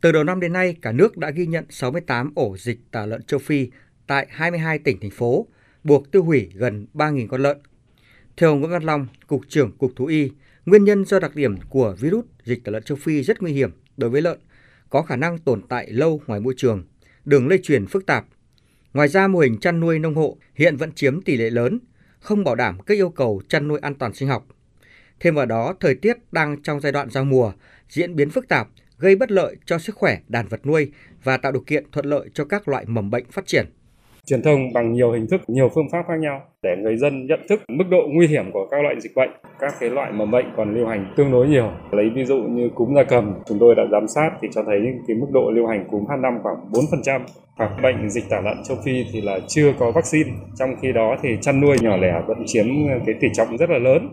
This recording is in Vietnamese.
Từ đầu năm đến nay, cả nước đã ghi nhận 68 ổ dịch tả lợn châu Phi tại 22 tỉnh, thành phố, buộc tiêu hủy gần 3.000 con lợn. Theo Nguyễn Văn Long, Cục trưởng Cục Thú y, nguyên nhân do đặc điểm của virus dịch tả lợn châu Phi rất nguy hiểm đối với lợn, có khả năng tồn tại lâu ngoài môi trường, đường lây truyền phức tạp. Ngoài ra, mô hình chăn nuôi nông hộ hiện vẫn chiếm tỷ lệ lớn, không bảo đảm các yêu cầu chăn nuôi an toàn sinh học. Thêm vào đó, thời tiết đang trong giai đoạn giao mùa, diễn biến phức tạp, gây bất lợi cho sức khỏe đàn vật nuôi và tạo điều kiện thuận lợi cho các loại mầm bệnh phát triển truyền thông bằng nhiều hình thức, nhiều phương pháp khác nhau để người dân nhận thức mức độ nguy hiểm của các loại dịch bệnh. Các cái loại mầm bệnh còn lưu hành tương đối nhiều. Lấy ví dụ như cúm gia cầm, chúng tôi đã giám sát thì cho thấy cái mức độ lưu hành cúm H5 khoảng 4%. Hoặc bệnh dịch tả lợn châu Phi thì là chưa có vaccine. Trong khi đó thì chăn nuôi nhỏ lẻ vẫn chiếm cái tỷ trọng rất là lớn.